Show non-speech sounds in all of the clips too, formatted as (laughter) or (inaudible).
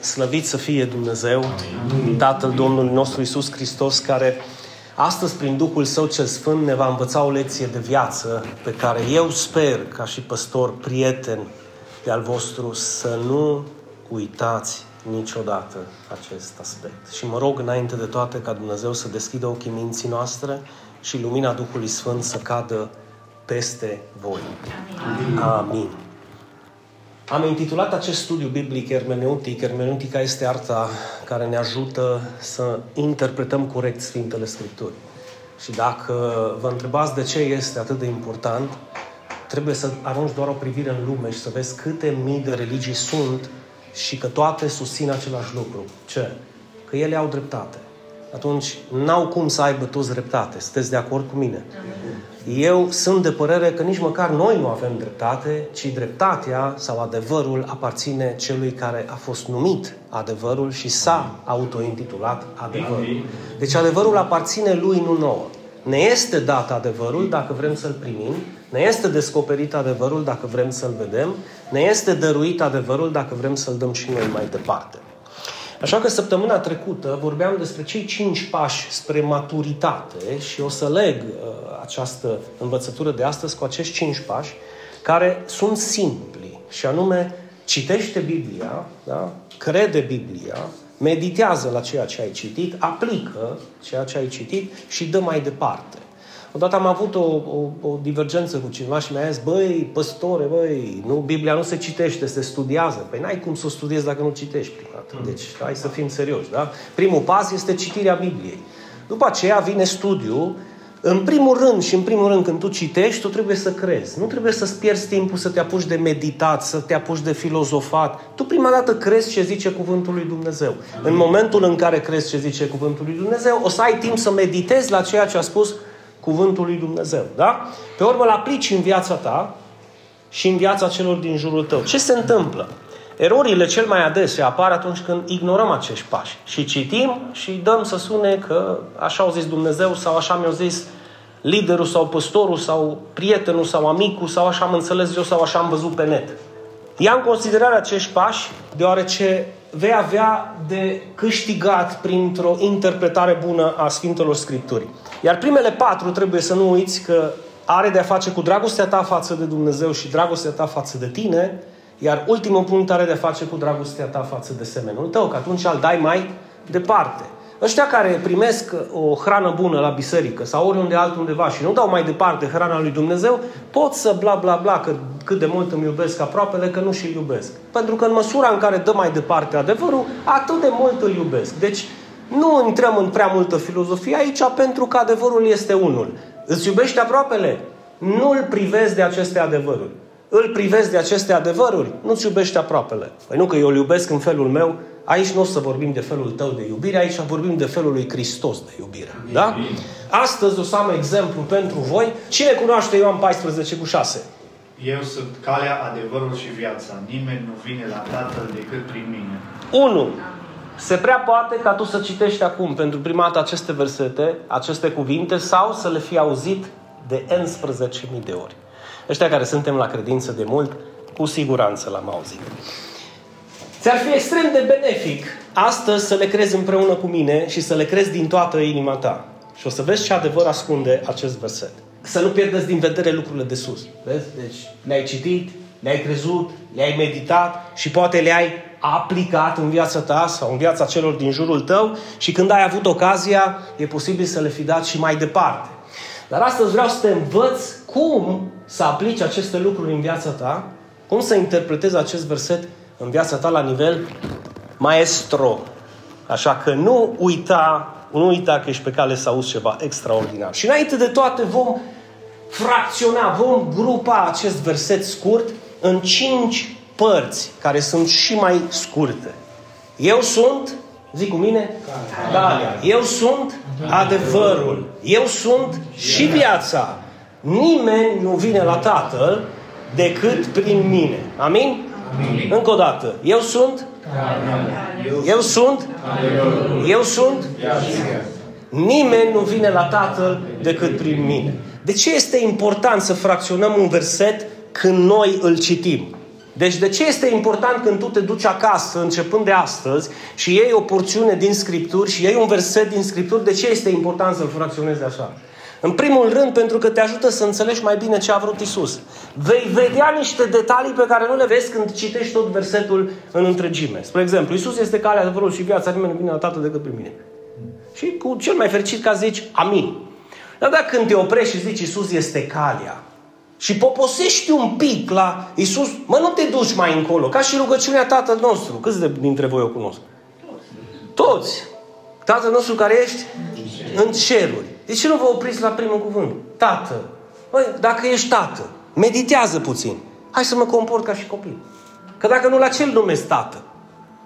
Slăvit să fie Dumnezeu, Tatăl Domnului nostru Isus Hristos, care astăzi, prin Duhul Său cel Sfânt, ne va învăța o lecție de viață pe care eu sper, ca și păstor, prieten de al vostru, să nu uitați niciodată acest aspect. Și mă rog, înainte de toate, ca Dumnezeu să deschidă ochii minții noastre și lumina Duhului Sfânt să cadă peste voi. Amin. Amin. Am intitulat acest studiu biblic hermeneutic. Hermeneutica este arta care ne ajută să interpretăm corect Sfintele Scripturi. Și dacă vă întrebați de ce este atât de important, trebuie să arunci doar o privire în lume și să vezi câte mii de religii sunt și că toate susțin același lucru. Ce? Că ele au dreptate. Atunci, n-au cum să aibă toți dreptate. Sunteți de acord cu mine? Eu sunt de părere că nici măcar noi nu avem dreptate, ci dreptatea sau adevărul aparține celui care a fost numit adevărul și s-a autointitulat adevărul. Deci adevărul aparține lui, nu nouă. Ne este dat adevărul dacă vrem să-l primim, ne este descoperit adevărul dacă vrem să-l vedem, ne este dăruit adevărul dacă vrem să-l dăm și noi mai departe. Așa că săptămâna trecută vorbeam despre cei cinci pași spre maturitate și o să leg uh, această învățătură de astăzi cu acești cinci pași care sunt simpli și anume citește Biblia, da? crede Biblia, meditează la ceea ce ai citit, aplică ceea ce ai citit și dă mai departe. Odată am avut o, o, o divergență cu cineva și mi-a zis, băi, păstore, băi, nu, Biblia nu se citește, se studiază. Păi n-ai cum să o studiezi dacă nu citești prima dată. Mm. Deci hai să fim serioși, da? Primul pas este citirea Bibliei. După aceea vine studiul. În primul rând și în primul rând când tu citești, tu trebuie să crezi. Nu trebuie să-ți pierzi timpul să te apuci de meditat, să te apuci de filozofat. Tu prima dată crezi ce zice Cuvântul lui Dumnezeu. Amin. În momentul în care crezi ce zice Cuvântul lui Dumnezeu, o să ai timp să meditezi la ceea ce a spus cuvântul lui Dumnezeu. Da? Pe urmă îl aplici în viața ta și în viața celor din jurul tău. Ce se întâmplă? Erorile cel mai adesea apar atunci când ignorăm acești pași și citim și dăm să sune că așa au zis Dumnezeu sau așa mi-a zis liderul sau păstorul sau prietenul sau amicul sau așa am înțeles eu sau așa am văzut pe net. Ia în considerare acești pași deoarece vei avea de câștigat printr-o interpretare bună a Sfintelor Scripturii. Iar primele patru trebuie să nu uiți că are de-a face cu dragostea ta față de Dumnezeu și dragostea ta față de tine, iar ultimul punct are de-a face cu dragostea ta față de semenul tău, că atunci îl dai mai departe. Ăștia care primesc o hrană bună la biserică sau oriunde altundeva și nu dau mai departe hrana lui Dumnezeu, pot să bla bla bla că cât de mult îmi iubesc aproapele, că nu și iubesc. Pentru că în măsura în care dă mai departe adevărul, atât de mult îl iubesc. Deci nu intrăm în prea multă filozofie aici pentru că adevărul este unul. Îți iubești aproapele? Nu-l privezi de aceste adevăruri. Îl privezi de aceste adevăruri? Nu-ți iubești aproapele. Păi nu că eu îl iubesc în felul meu, aici nu o să vorbim de felul tău de iubire, aici vorbim de felul lui Hristos de iubire. Da? Astăzi o să am exemplu pentru voi. Cine cunoaște Ioan 14 cu 6? Eu sunt calea, adevărul și viața. Nimeni nu vine la Tatăl decât prin mine. 1. Se prea poate ca tu să citești acum pentru prima dată aceste versete, aceste cuvinte, sau să le fi auzit de 11.000 de ori. Ăștia care suntem la credință de mult, cu siguranță l-am auzit. Ți-ar fi extrem de benefic astăzi să le crezi împreună cu mine și să le crezi din toată inima ta. Și o să vezi ce adevăr ascunde acest verset. Să nu pierdeți din vedere lucrurile de sus. Vezi? Deci le-ai citit, le-ai crezut, le-ai meditat și poate le-ai aplicat în viața ta sau în viața celor din jurul tău și când ai avut ocazia, e posibil să le fi dat și mai departe. Dar astăzi vreau să te învăț cum să aplici aceste lucruri în viața ta, cum să interpretezi acest verset în viața ta la nivel maestro. Așa că nu uita, nu uita că ești pe cale să auzi ceva extraordinar. Și înainte de toate vom fracționa, vom grupa acest verset scurt în cinci părți care sunt și mai scurte. Eu sunt, zic cu mine, calea. Eu sunt adevărul. Eu sunt și viața. Nimeni nu vine la Tatăl decât prin mine. Amin? Amin. Încă o dată. Eu sunt? Eu sunt? Eu sunt? Nimeni nu vine la Tatăl decât prin mine. De ce este important să fracționăm un verset când noi îl citim? Deci de ce este important când tu te duci acasă, începând de astăzi, și iei o porțiune din Scripturi și iei un verset din Scripturi, de ce este important să-l fracționezi așa? În primul rând, pentru că te ajută să înțelegi mai bine ce a vrut Isus. Vei vedea niște detalii pe care nu le vezi când citești tot versetul în întregime. Spre exemplu, Isus este calea, adevărul și viața, nimeni nu vine la Tatăl decât prin mine. Și cu cel mai fericit ca zici, amin. Dar dacă când te oprești și zici Isus este calea, și poposești un pic la Isus, mă, nu te duci mai încolo, ca și rugăciunea Tatăl nostru. Câți dintre voi o cunosc? Toți. Tatăl nostru care ești în ceruri. De ce nu vă opriți la primul cuvânt? Tată. Băi, dacă ești tată, meditează puțin. Hai să mă comport ca și copil. Că dacă nu, la ce îl numesc tată?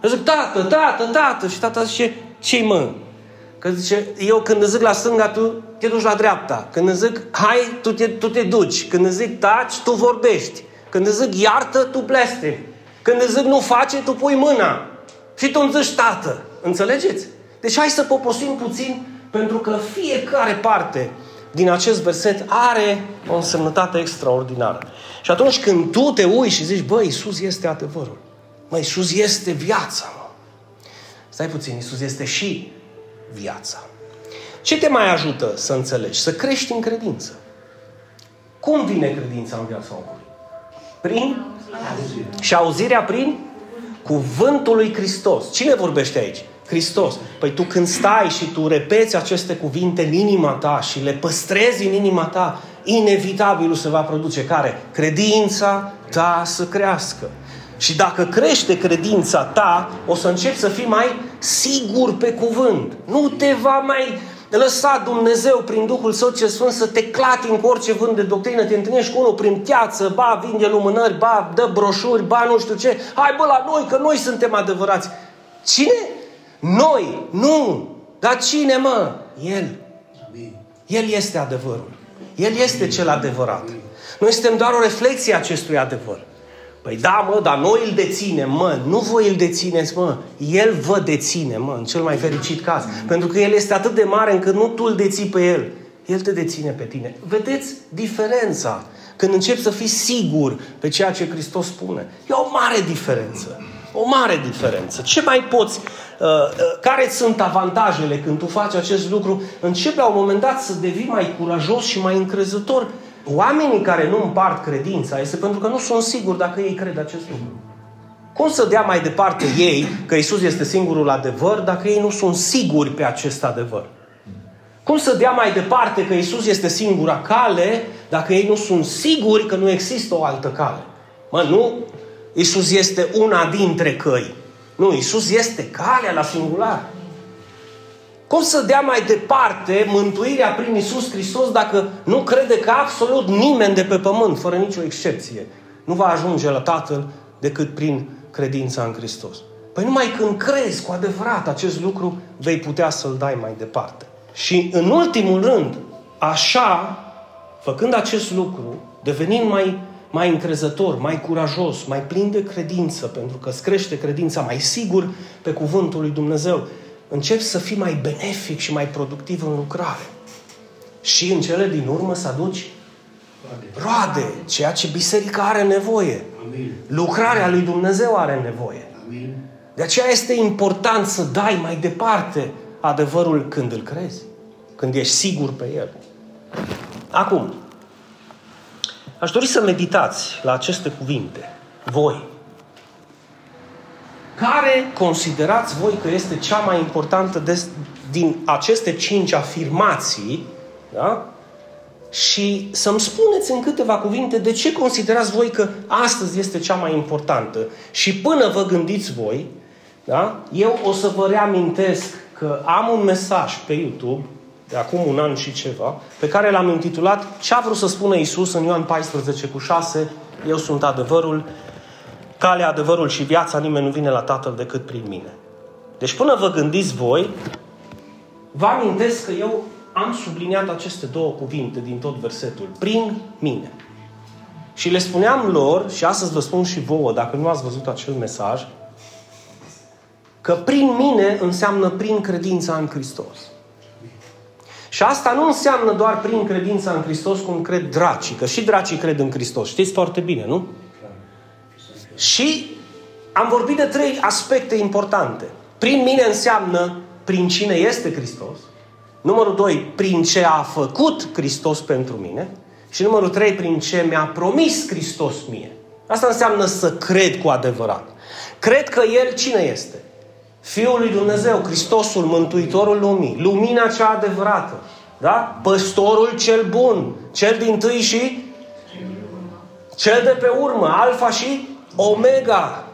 Eu zic, tată, tată, tată. Și tata zice, ce mă? Că zice, eu când îți zic la stânga, tu te duci la dreapta. Când îți zic, hai, tu te, tu te duci. Când îți zic, taci, tu vorbești. Când îți zic, iartă, tu bleste. Când îți zic, nu face, tu pui mâna. Și tu îmi zici, tată. Înțelegeți? Deci hai să poposim puțin, pentru că fiecare parte din acest verset are o însemnătate extraordinară. Și atunci când tu te uiți și zici, băi, Iisus este adevărul. Măi, Iisus este viața, mă. Stai puțin, Iisus este și viața. Ce te mai ajută să înțelegi? Să crești în credință. Cum vine credința în viața omului? Prin? Și auzirea prin? Cuvântul lui Hristos. Cine vorbește aici? Hristos. Păi tu când stai și tu repeți aceste cuvinte în inima ta și le păstrezi în inima ta, inevitabilul se va produce care? Credința ta să crească. Și dacă crește credința ta, o să începi să fii mai sigur pe cuvânt. Nu te va mai lăsa Dumnezeu prin Duhul Său ce Sfânt să te clati cu orice vânt de doctrină, te întâlnești cu unul prin piață, ba vinde lumânări, ba dă broșuri, ba nu știu ce. Hai bă la noi, că noi suntem adevărați. Cine? Noi. Nu. Dar cine mă? El. El este adevărul. El este cel adevărat. Noi suntem doar o reflexie a acestui adevăr. Păi da, mă, dar noi îl deținem, mă. Nu voi îl dețineți, mă. El vă deține, mă, în cel mai fericit caz. Pentru că El este atât de mare încât nu tu îl deții pe El. El te deține pe tine. Vedeți diferența când începi să fii sigur pe ceea ce Hristos spune. E o mare diferență. O mare diferență. Ce mai poți? Uh, uh, care sunt avantajele când tu faci acest lucru? Începi la un moment dat să devii mai curajos și mai încrezător Oamenii care nu împart credința este pentru că nu sunt siguri dacă ei cred acest lucru. Cum să dea mai departe ei că Isus este singurul adevăr dacă ei nu sunt siguri pe acest adevăr? Cum să dea mai departe că Isus este singura cale dacă ei nu sunt siguri că nu există o altă cale? Mă, nu, Isus este una dintre căi. Nu, Isus este calea la singular. Cum să dea mai departe mântuirea prin Isus Hristos dacă nu crede că absolut nimeni de pe pământ, fără nicio excepție, nu va ajunge la Tatăl decât prin credința în Hristos? Păi numai când crezi cu adevărat acest lucru, vei putea să-l dai mai departe. Și în ultimul rând, așa, făcând acest lucru, devenind mai, mai încrezător, mai curajos, mai plin de credință, pentru că îți crește credința mai sigur pe cuvântul lui Dumnezeu, începi să fii mai benefic și mai productiv în lucrare. Și în cele din urmă să aduci roade, ceea ce biserica are nevoie. Amin. Lucrarea lui Dumnezeu are nevoie. Amin. De aceea este important să dai mai departe adevărul când îl crezi, când ești sigur pe el. Acum, aș dori să meditați la aceste cuvinte. Voi, care considerați voi că este cea mai importantă de, din aceste cinci afirmații, da? Și să-mi spuneți în câteva cuvinte de ce considerați voi că astăzi este cea mai importantă. Și până vă gândiți voi, da? eu o să vă reamintesc că am un mesaj pe YouTube de acum un an și ceva, pe care l-am intitulat Ce a vrut să spună Isus în Ioan 14 cu 6, Eu sunt adevărul, calea, adevărul și viața, nimeni nu vine la Tatăl decât prin mine. Deci până vă gândiți voi, vă amintesc că eu am subliniat aceste două cuvinte din tot versetul. Prin mine. Și le spuneam lor, și astăzi vă spun și vouă, dacă nu ați văzut acel mesaj, că prin mine înseamnă prin credința în Hristos. Și asta nu înseamnă doar prin credința în Hristos cum cred dracii, că și dracii cred în Hristos. Știți foarte bine, nu? Și am vorbit de trei aspecte importante. Prin mine înseamnă prin cine este Hristos. Numărul doi, prin ce a făcut Hristos pentru mine. Și numărul trei, prin ce mi-a promis Hristos mie. Asta înseamnă să cred cu adevărat. Cred că El cine este? Fiul lui Dumnezeu, Hristosul, Mântuitorul lumii, lumina cea adevărată, da? Păstorul cel bun, cel din tâi și cel de pe urmă, alfa și omega.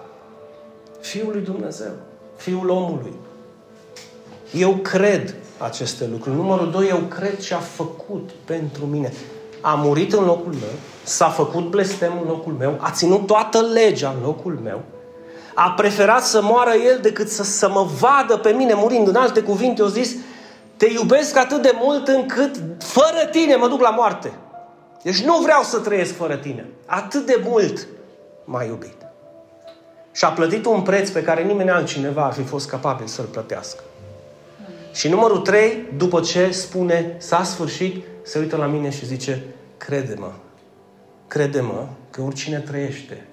Fiul lui Dumnezeu, Fiul omului. Eu cred aceste lucruri. Numărul doi, eu cred ce a făcut pentru mine. A murit în locul meu, s-a făcut blestem în locul meu, a ținut toată legea în locul meu, a preferat să moară el decât să, să mă vadă pe mine murind. În alte cuvinte, eu zis, te iubesc atât de mult încât fără tine mă duc la moarte. Deci nu vreau să trăiesc fără tine. Atât de mult m-a iubit. Și a plătit un preț pe care nimeni altcineva ar fi fost capabil să-l plătească. Și numărul trei, după ce spune s-a sfârșit, se uită la mine și zice, crede-mă, crede-mă că oricine trăiește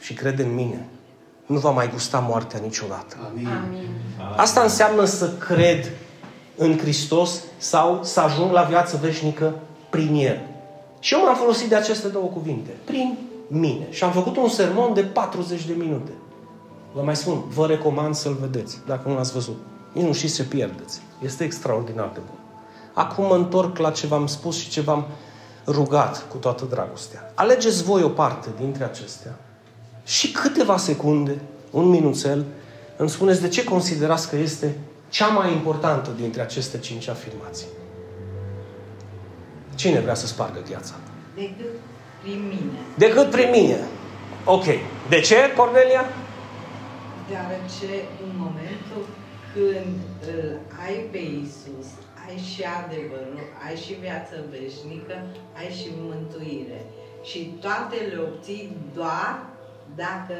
și crede în mine, nu va mai gusta moartea niciodată. Amin. Asta înseamnă să cred în Hristos sau să ajung la viață veșnică prin El. Și eu m-am folosit de aceste două cuvinte. Prin mine. Și am făcut un sermon de 40 de minute. Vă mai spun, vă recomand să-l vedeți, dacă nu l-ați văzut. Nici nu știți ce pierdeți. Este extraordinar de bun. Acum mă întorc la ce v-am spus și ce v-am rugat cu toată dragostea. Alegeți voi o parte dintre acestea și câteva secunde, un minuțel, îmi spuneți de ce considerați că este cea mai importantă dintre aceste cinci afirmații. Cine vrea să spargă gheața? Decât prin mine. Decât prin mine. Ok. De ce, Cornelia? Deoarece în momentul când îl ai pe Isus, ai și adevărul, ai și viață veșnică, ai și mântuire. Și toate le obții doar dacă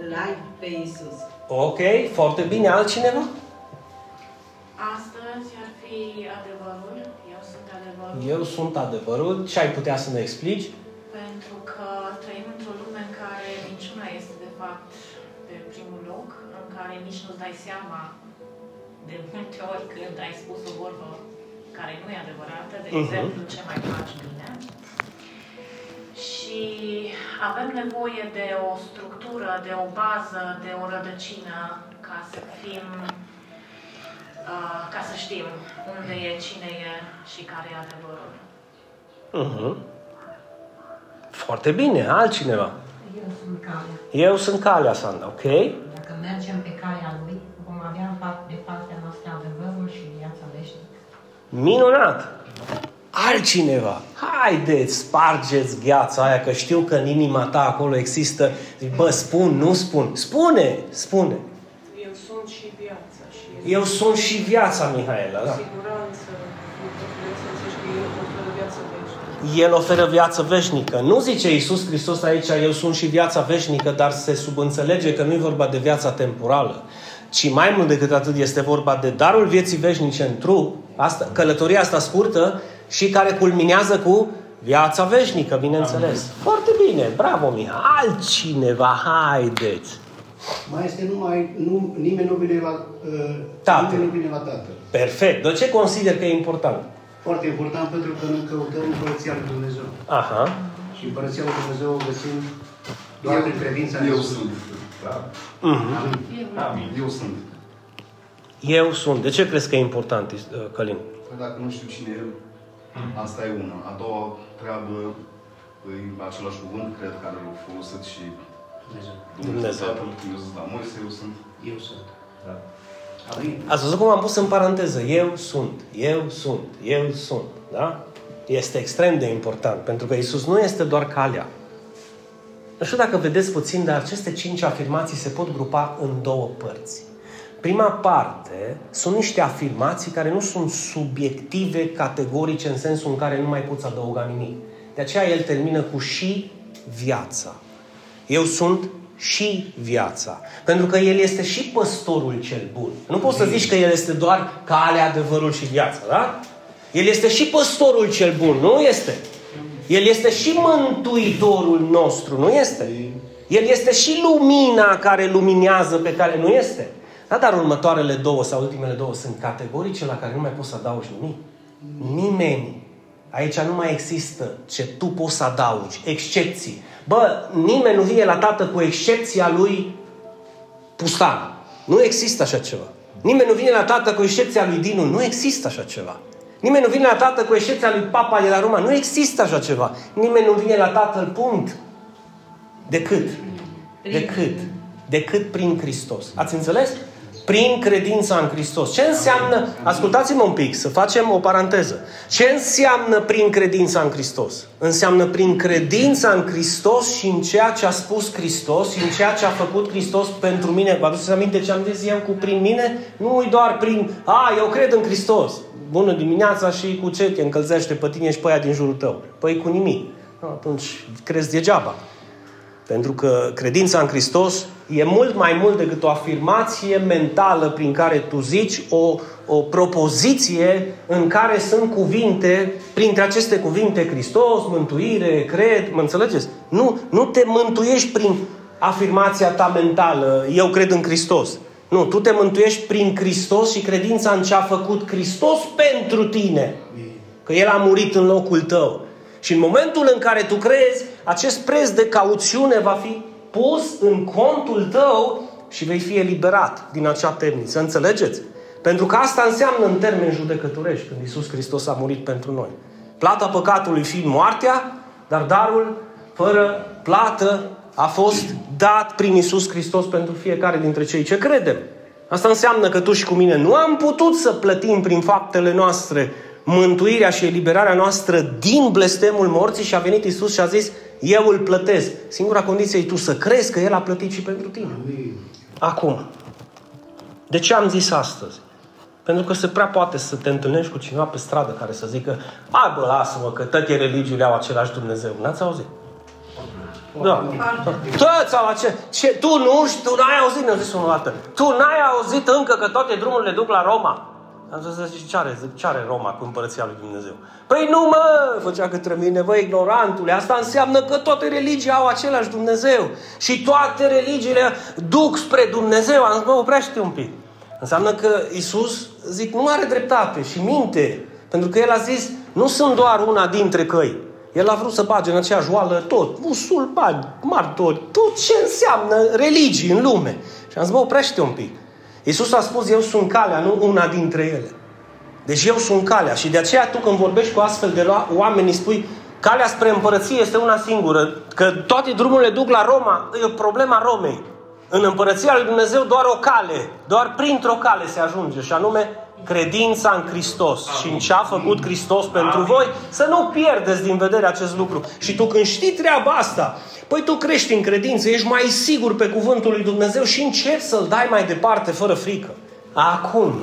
îl ai pe Isus. Ok, foarte bine. Altcineva? Astăzi ar fi adevărul. Eu sunt adevărul. Eu sunt adevărul. Ce ai putea să ne explici? Pentru că trăim într-o lume în care minciuna este de fapt pe primul loc, în care nici nu-ți dai seama de multe ori când ai spus o vorbă care nu e adevărată, de Mhm. exemplu, ce mai faci bine. Și avem nevoie de o structură, de o bază, de o rădăcină ca să fim, uh, ca să știm unde e, cine e și care e adevărul. Uh-huh. Foarte bine. Altcineva? Eu sunt calea. Eu sunt calea, Sanda, ok? Dacă mergem pe calea Lui, vom avea în part- de partea noastră adevărul și viața veșnică. Minunat! Altcineva! Haideți, spargeți gheața aia, că știu că în inima ta acolo există... Zic, Bă, spun, nu spun. Spune, spune. Eu sunt și viața și este Eu sunt și viața, Mihaela, da. siguranță. Vreau să înțelegi că El oferă viață veșnică. El oferă viață veșnică. Nu zice Iisus Hristos aici, eu sunt și viața veșnică, dar se subînțelege că nu e vorba de viața temporală, ci mai mult decât atât este vorba de darul vieții veșnice în trup, asta, călătoria asta scurtă și care culminează cu viața veșnică, bineînțeles. Amin. Foarte bine, bravo Miha. Altcineva, haideți. Mai este numai, nu, nimeni nu vine la, uh, Tatăl. nimeni nu vine la Tatăl. Perfect. De ce consider că e important? Foarte important pentru că noi căutăm Împărăția Lui Dumnezeu. Aha. Și Împărăția Lui Dumnezeu o găsim doar Eu- prin credința în Eu Iisus. sunt. Da? Mhm. Amin. Eu sunt. Eu sunt. De ce crezi că e important, uh, Călin? Păi dacă nu știu cine e el, asta e una. A doua treabă e același cuvânt, cred, care l-a folosit și Dumnezeu. Dumnezeu. Tatăl, când eu sunt la Moise, eu sunt. Eu sunt. Da. Amin. Ați văzut cum am pus în paranteză? Eu sunt, eu sunt, eu sunt. Da? Este extrem de important, pentru că Isus nu este doar calea. Nu știu dacă vedeți puțin, dar aceste cinci afirmații se pot grupa în două părți. Prima parte sunt niște afirmații care nu sunt subiective, categorice, în sensul în care nu mai poți adăuga nimic. De aceea el termină cu și viața. Eu sunt și viața. Pentru că El este și păstorul cel bun. Nu poți să zici că El este doar calea, adevărul și viața, da? El este și păstorul cel bun, nu este? El este și mântuitorul nostru, nu este? El este și lumina care luminează pe care nu este. Da, dar următoarele două sau ultimele două sunt categorice la care nu mai poți să adaugi nimic. Nimeni. Aici nu mai există ce tu poți să adaugi. Excepții. Bă, nimeni nu vine la tată cu excepția lui Pustan. Nu există așa ceva. Nimeni nu vine la tată cu excepția lui Dinu. Nu există așa ceva. Nimeni nu vine la tată cu excepția lui Papa de la Roma. Nu există așa ceva. Nimeni nu vine la tatăl, punct. Decât. Decât. Decât prin Hristos. Ați înțeles? Prin credința în Hristos. Ce înseamnă, ascultați-mă un pic, să facem o paranteză. Ce înseamnă prin credința în Hristos? Înseamnă prin credința în Hristos și în ceea ce a spus Hristos și în ceea ce a făcut Hristos pentru mine. Vă aduceți aminte ce am zis eu cu prin mine? Nu e doar prin, a, eu cred în Hristos. Bună dimineața și cu ce te încălzește pe tine și pe aia din jurul tău? Păi cu nimic. Atunci crezi degeaba. Pentru că credința în Hristos e mult mai mult decât o afirmație mentală prin care tu zici o, o propoziție în care sunt cuvinte, printre aceste cuvinte Hristos, mântuire, cred, mă înțelegeți? Nu, nu te mântuiești prin afirmația ta mentală, eu cred în Hristos. Nu, tu te mântuiești prin Hristos și credința în ce a făcut Hristos pentru tine. Că El a murit în locul tău. Și în momentul în care tu crezi, acest preț de cauțiune va fi pus în contul tău și vei fi eliberat din acea temniță. Înțelegeți? Pentru că asta înseamnă în termeni judecătorești când Iisus Hristos a murit pentru noi. Plata păcatului fiind moartea, dar darul fără plată a fost dat prin Iisus Hristos pentru fiecare dintre cei ce credem. Asta înseamnă că tu și cu mine nu am putut să plătim prin faptele noastre mântuirea și eliberarea noastră din blestemul morții și a venit Isus și a zis, eu îl plătesc. Singura condiție e tu să crezi că El a plătit și pentru tine. Acum, de ce am zis astăzi? Pentru că se prea poate să te întâlnești cu cineva pe stradă care să zică Hai bă, lasă-mă, că toate religiile au același Dumnezeu. N-ați auzit? Da. Toți au ace... Ce? Tu nu știu, tu n-ai auzit, ne-a zis unul dată. Tu n-ai auzit încă că toate drumurile duc la Roma. Am zis, zice, ce are, ce are Roma cu împărăția lui Dumnezeu? Păi nu mă, făcea către mine, bă, ignorantule, asta înseamnă că toate religiile au același Dumnezeu. Și toate religiile duc spre Dumnezeu. Am zis, mă, oprește un pic. Înseamnă că Isus, zic, nu are dreptate și minte. Pentru că El a zis, nu sunt doar una dintre căi. El a vrut să bage în aceeași oală tot, musulmani, martori, tot ce înseamnă religii în lume. Și am zis, bă, oprește un pic. Iisus a spus, eu sunt calea, nu una dintre ele. Deci eu sunt calea. Și de aceea tu când vorbești cu astfel de oameni, spui, calea spre împărăție este una singură. Că toate drumurile duc la Roma, e o problema Romei. În împărăția lui Dumnezeu doar o cale, doar printr-o cale se ajunge, și anume credința în Hristos Amin. și în ce a făcut Hristos pentru Amin. voi, să nu pierdeți din vedere acest lucru. Și tu când știi treaba asta, Păi tu crești în credință, ești mai sigur pe cuvântul lui Dumnezeu și începi să-l dai mai departe fără frică. Acum,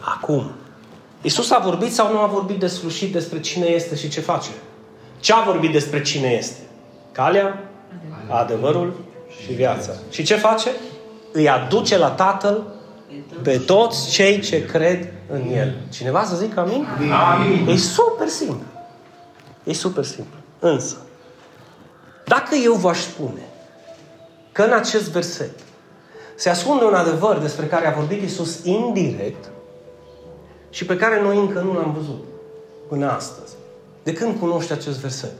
acum, Isus a vorbit sau nu a vorbit deslușit despre cine este și ce face? Ce a vorbit despre cine este? Calea, adevărul și viața. Și ce face? Îi aduce la Tatăl pe toți cei ce cred în El. Cineva să zică amin? Amin. E super simplu. E super simplu. Însă, dacă eu v-aș spune că în acest verset se ascunde un adevăr despre care a vorbit Isus indirect și pe care noi încă nu l-am văzut până astăzi. De când cunoști acest verset?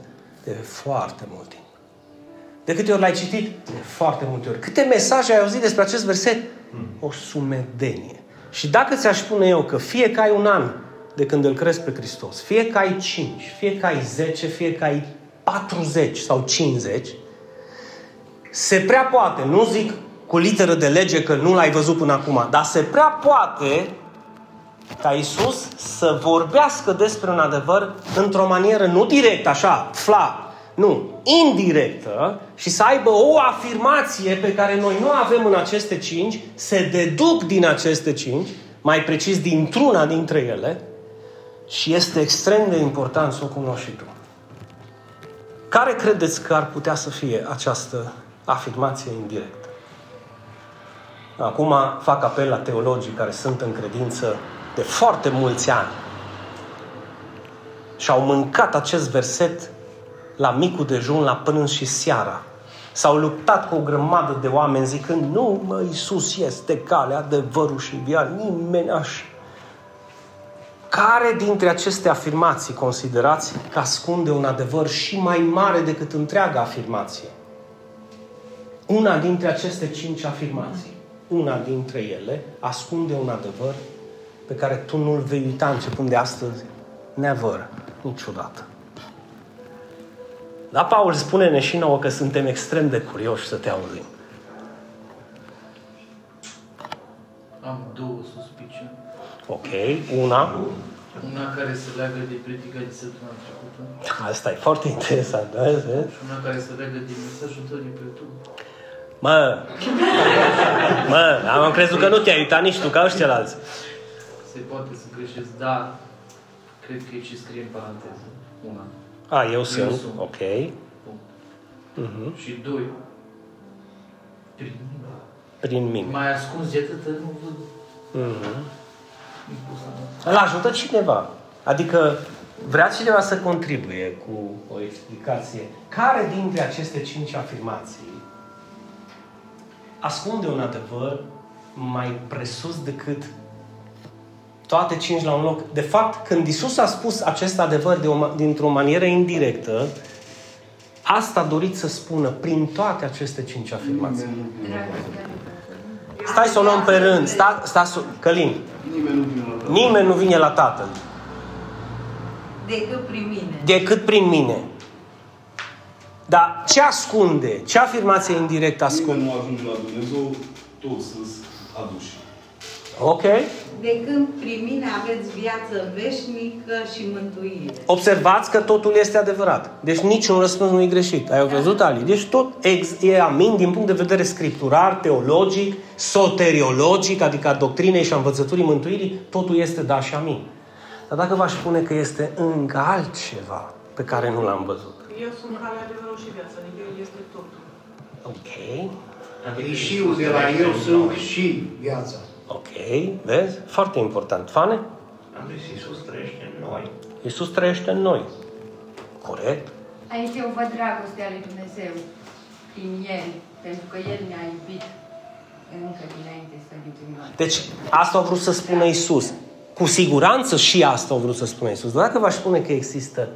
De foarte mult timp. De câte ori l-ai citit? De foarte multe ori. Câte mesaje ai auzit despre acest verset? O sumedenie. Și dacă ți-aș spune eu că fie că ai un an de când îl crezi pe Hristos, fie că ai 5, fie că ai 10, fie că ai 40 sau 50, se prea poate, nu zic cu literă de lege că nu l-ai văzut până acum, dar se prea poate ca Isus să vorbească despre un adevăr într-o manieră nu direct, așa, fla, nu, indirectă și să aibă o afirmație pe care noi nu avem în aceste cinci, se deduc din aceste cinci, mai precis dintr-una dintre ele, și este extrem de important să o cunoști și tu. Care credeți că ar putea să fie această afirmație indirectă? Acum fac apel la teologii care sunt în credință de foarte mulți ani și au mâncat acest verset la micul dejun, la prânz și seara, S-au luptat cu o grămadă de oameni zicând, nu, mă, Iisus este calea, adevărul și viața, nimeni așa. Care dintre aceste afirmații considerați că ascunde un adevăr și mai mare decât întreaga afirmație? Una dintre aceste cinci afirmații, una dintre ele, ascunde un adevăr pe care tu nu-l vei uita începând de astăzi, never, niciodată. Da, Paul, spune-ne și nouă că suntem extrem de curioși să te auzim. Am două suspiciuni. Ok, una. Una care se leagă de predica de săptămâna trecută. Asta e foarte interesant, da? Și una care se leagă de mesajul tău de pe YouTube. Mă, mă, am crezut că nu te-ai uitat nici tu, ca ăștia alții. Se poate să greșesc, dar cred că e ce scrie în paranteză. Una. A, eu, eu sunt. sunt. Ok. Uh-huh. Și doi, prin mine. Prin mine. Mai ascuns de atât, nu văd. Uh-huh. Îl ajută cineva. Adică vrea cineva să contribuie cu o explicație. Care dintre aceste cinci afirmații ascunde un adevăr mai presus decât toate cinci la un loc? De fapt, când Isus a spus acest adevăr de o, dintr-o manieră indirectă, asta a dorit să spună prin toate aceste cinci afirmații. Stai să o luăm pe rând. Sta, sta, Călin. Nimeni nu vine la Tatăl. Nimeni nu vine la Tatăl. Decât prin mine. Decât prin mine. Dar ce ascunde? Ce afirmație indirectă ascunde? Nimeni nu ajunge la Dumnezeu, toți sunt aduși. Ok. De când prin mine aveți viață veșnică și mântuire. Observați că totul este adevărat. Deci niciun răspuns nu e greșit. Ai văzut, Ali? Deci tot ex- e amin din punct de vedere scripturar, teologic, soteriologic, adică a doctrinei și a învățăturii mântuirii, totul este da și amin. Dar dacă v-aș spune că este încă altceva pe care nu l-am văzut. Eu sunt calea, adevărul și viața, adică El este totul. Ok. E și de la eu sunt și viața. Ok, vezi? Foarte important. Fane? Am zis, Iisus trăiește în noi. Iisus trăiește în noi. Corect? Aici eu văd dragostea lui Dumnezeu prin El, pentru că El ne-a iubit încă dinainte să iubim noi. Deci, asta a vrut să spună Isus. Cu siguranță și asta a vrut să spună Isus. Dar dacă v-aș spune că există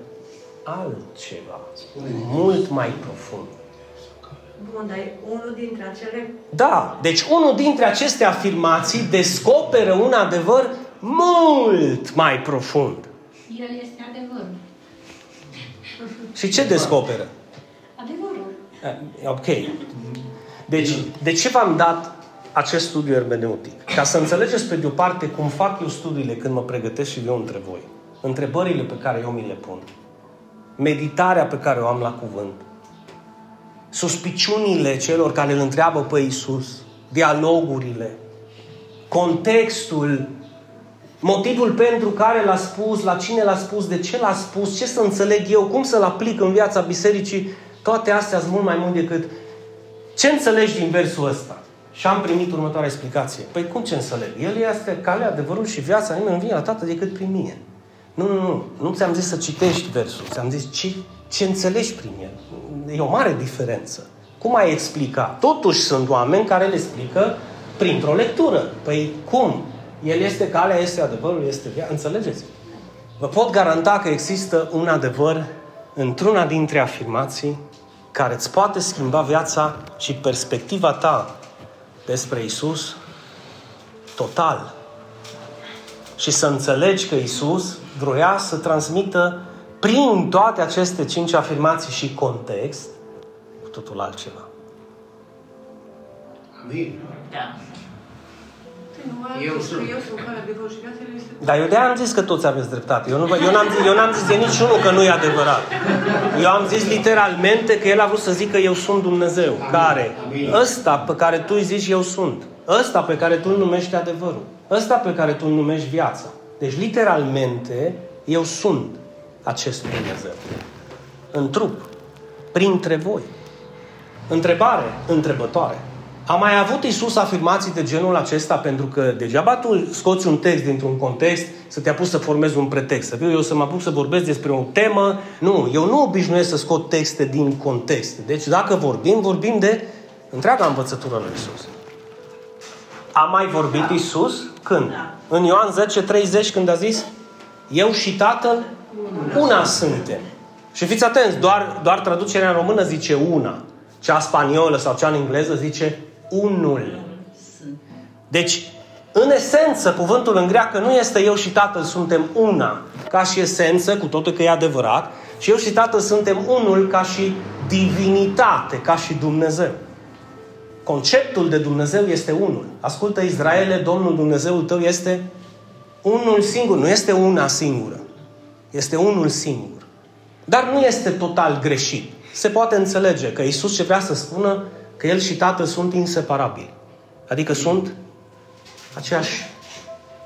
altceva, mult mai profund. Bun, dar e unul dintre acele... Da, deci unul dintre aceste afirmații descoperă un adevăr mult mai profund. El este adevărul. Și ce descoperă? Adevărul. Eh, Ok. Deci, de ce v-am dat acest studiu hermeneutic? Ca să înțelegeți pe de o parte cum fac eu studiile când mă pregătesc și eu între voi. Întrebările pe care eu mi le pun. Meditarea pe care o am la cuvânt. Suspiciunile celor care îl întreabă pe Iisus. Dialogurile. Contextul. Motivul pentru care l-a spus, la cine l-a spus, de ce l-a spus, ce să înțeleg eu, cum să-l aplic în viața bisericii, toate astea sunt mult mai mult decât ce înțelegi din versul ăsta? Și am primit următoarea explicație. Păi cum ce înțeleg? El este calea, adevărul și viața. Nimeni nu vine la Tatăl decât prin mine. Nu, nu, nu. Nu ți-am zis să citești versul. Ți-am zis ce, ce înțelegi prin el. E o mare diferență. Cum ai explica? Totuși sunt oameni care le explică printr-o lectură. Păi cum? El este calea, este adevărul, este viața. Înțelegeți? Vă pot garanta că există un adevăr într-una dintre afirmații care îți poate schimba viața și perspectiva ta despre Isus total. Și să înțelegi că Isus vroia să transmită prin toate aceste cinci afirmații și context cu totul altceva. Amin. Da. Eu sunt, eu sunt calea, adevărul și viața, El este totul. Dar eu de-aia am zis că toți aveți dreptate. Eu, nu, eu, n-am, zis, eu n-am zis de niciunul că nu e adevărat. Eu am zis literalmente că el a vrut să zică eu sunt Dumnezeu. Amin. Care? Amin. Ăsta pe care tu îi zici eu sunt. Ăsta pe care tu îl numești adevărul. Ăsta pe care tu îl numești viața. Deci literalmente eu sunt acest Dumnezeu. În trup. Printre voi. Întrebare întrebătoare. A mai avut Isus afirmații de genul acesta pentru că degeaba tu scoți un text dintr-un context să te apuci să formezi un pretext. Să fiu eu să mă apuc să vorbesc despre o temă. Nu, eu nu obișnuiesc să scot texte din context. Deci dacă vorbim, vorbim de întreaga învățătură lui Isus. A mai vorbit da. Isus? Când? Da. În Ioan 10, 30, când a zis Eu și Tatăl una suntem. Și fiți atenți, doar, doar traducerea în română zice una. Cea spaniolă sau cea în engleză zice unul. Deci, în esență, cuvântul în greacă nu este eu și Tatăl suntem una, ca și esență, cu totul că e adevărat, și eu și Tatăl suntem unul ca și divinitate, ca și Dumnezeu. Conceptul de Dumnezeu este unul. Ascultă Israele, Domnul Dumnezeul tău este unul singur, nu este una singură. Este unul singur. Dar nu este total greșit. Se poate înțelege că Isus ce vrea să spună că El și Tatăl sunt inseparabili. Adică sunt aceeași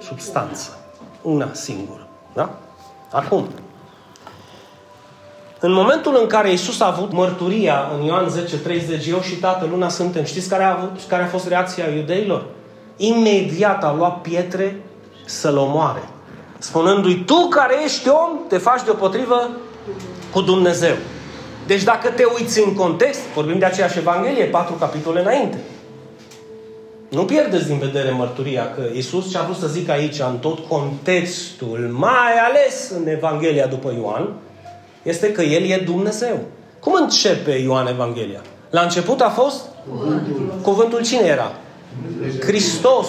substanță. Una singură. Da? Acum, în momentul în care Isus a avut mărturia în Ioan 10, 30, eu și Tatăl una suntem, știți care a, avut, care a fost reacția iudeilor? Imediat a luat pietre să-l omoare. Spunându-i, tu care ești om, te faci deopotrivă cu Dumnezeu. Deci dacă te uiți în context, vorbim de aceeași Evanghelie, patru capitole înainte. Nu pierdeți din vedere mărturia că Isus ce a vrut să zic aici, în tot contextul, mai ales în Evanghelia după Ioan, este că El e Dumnezeu. Cum începe Ioan Evanghelia? La început a fost? Cuvântul. Cuvântul cine era? Hristos.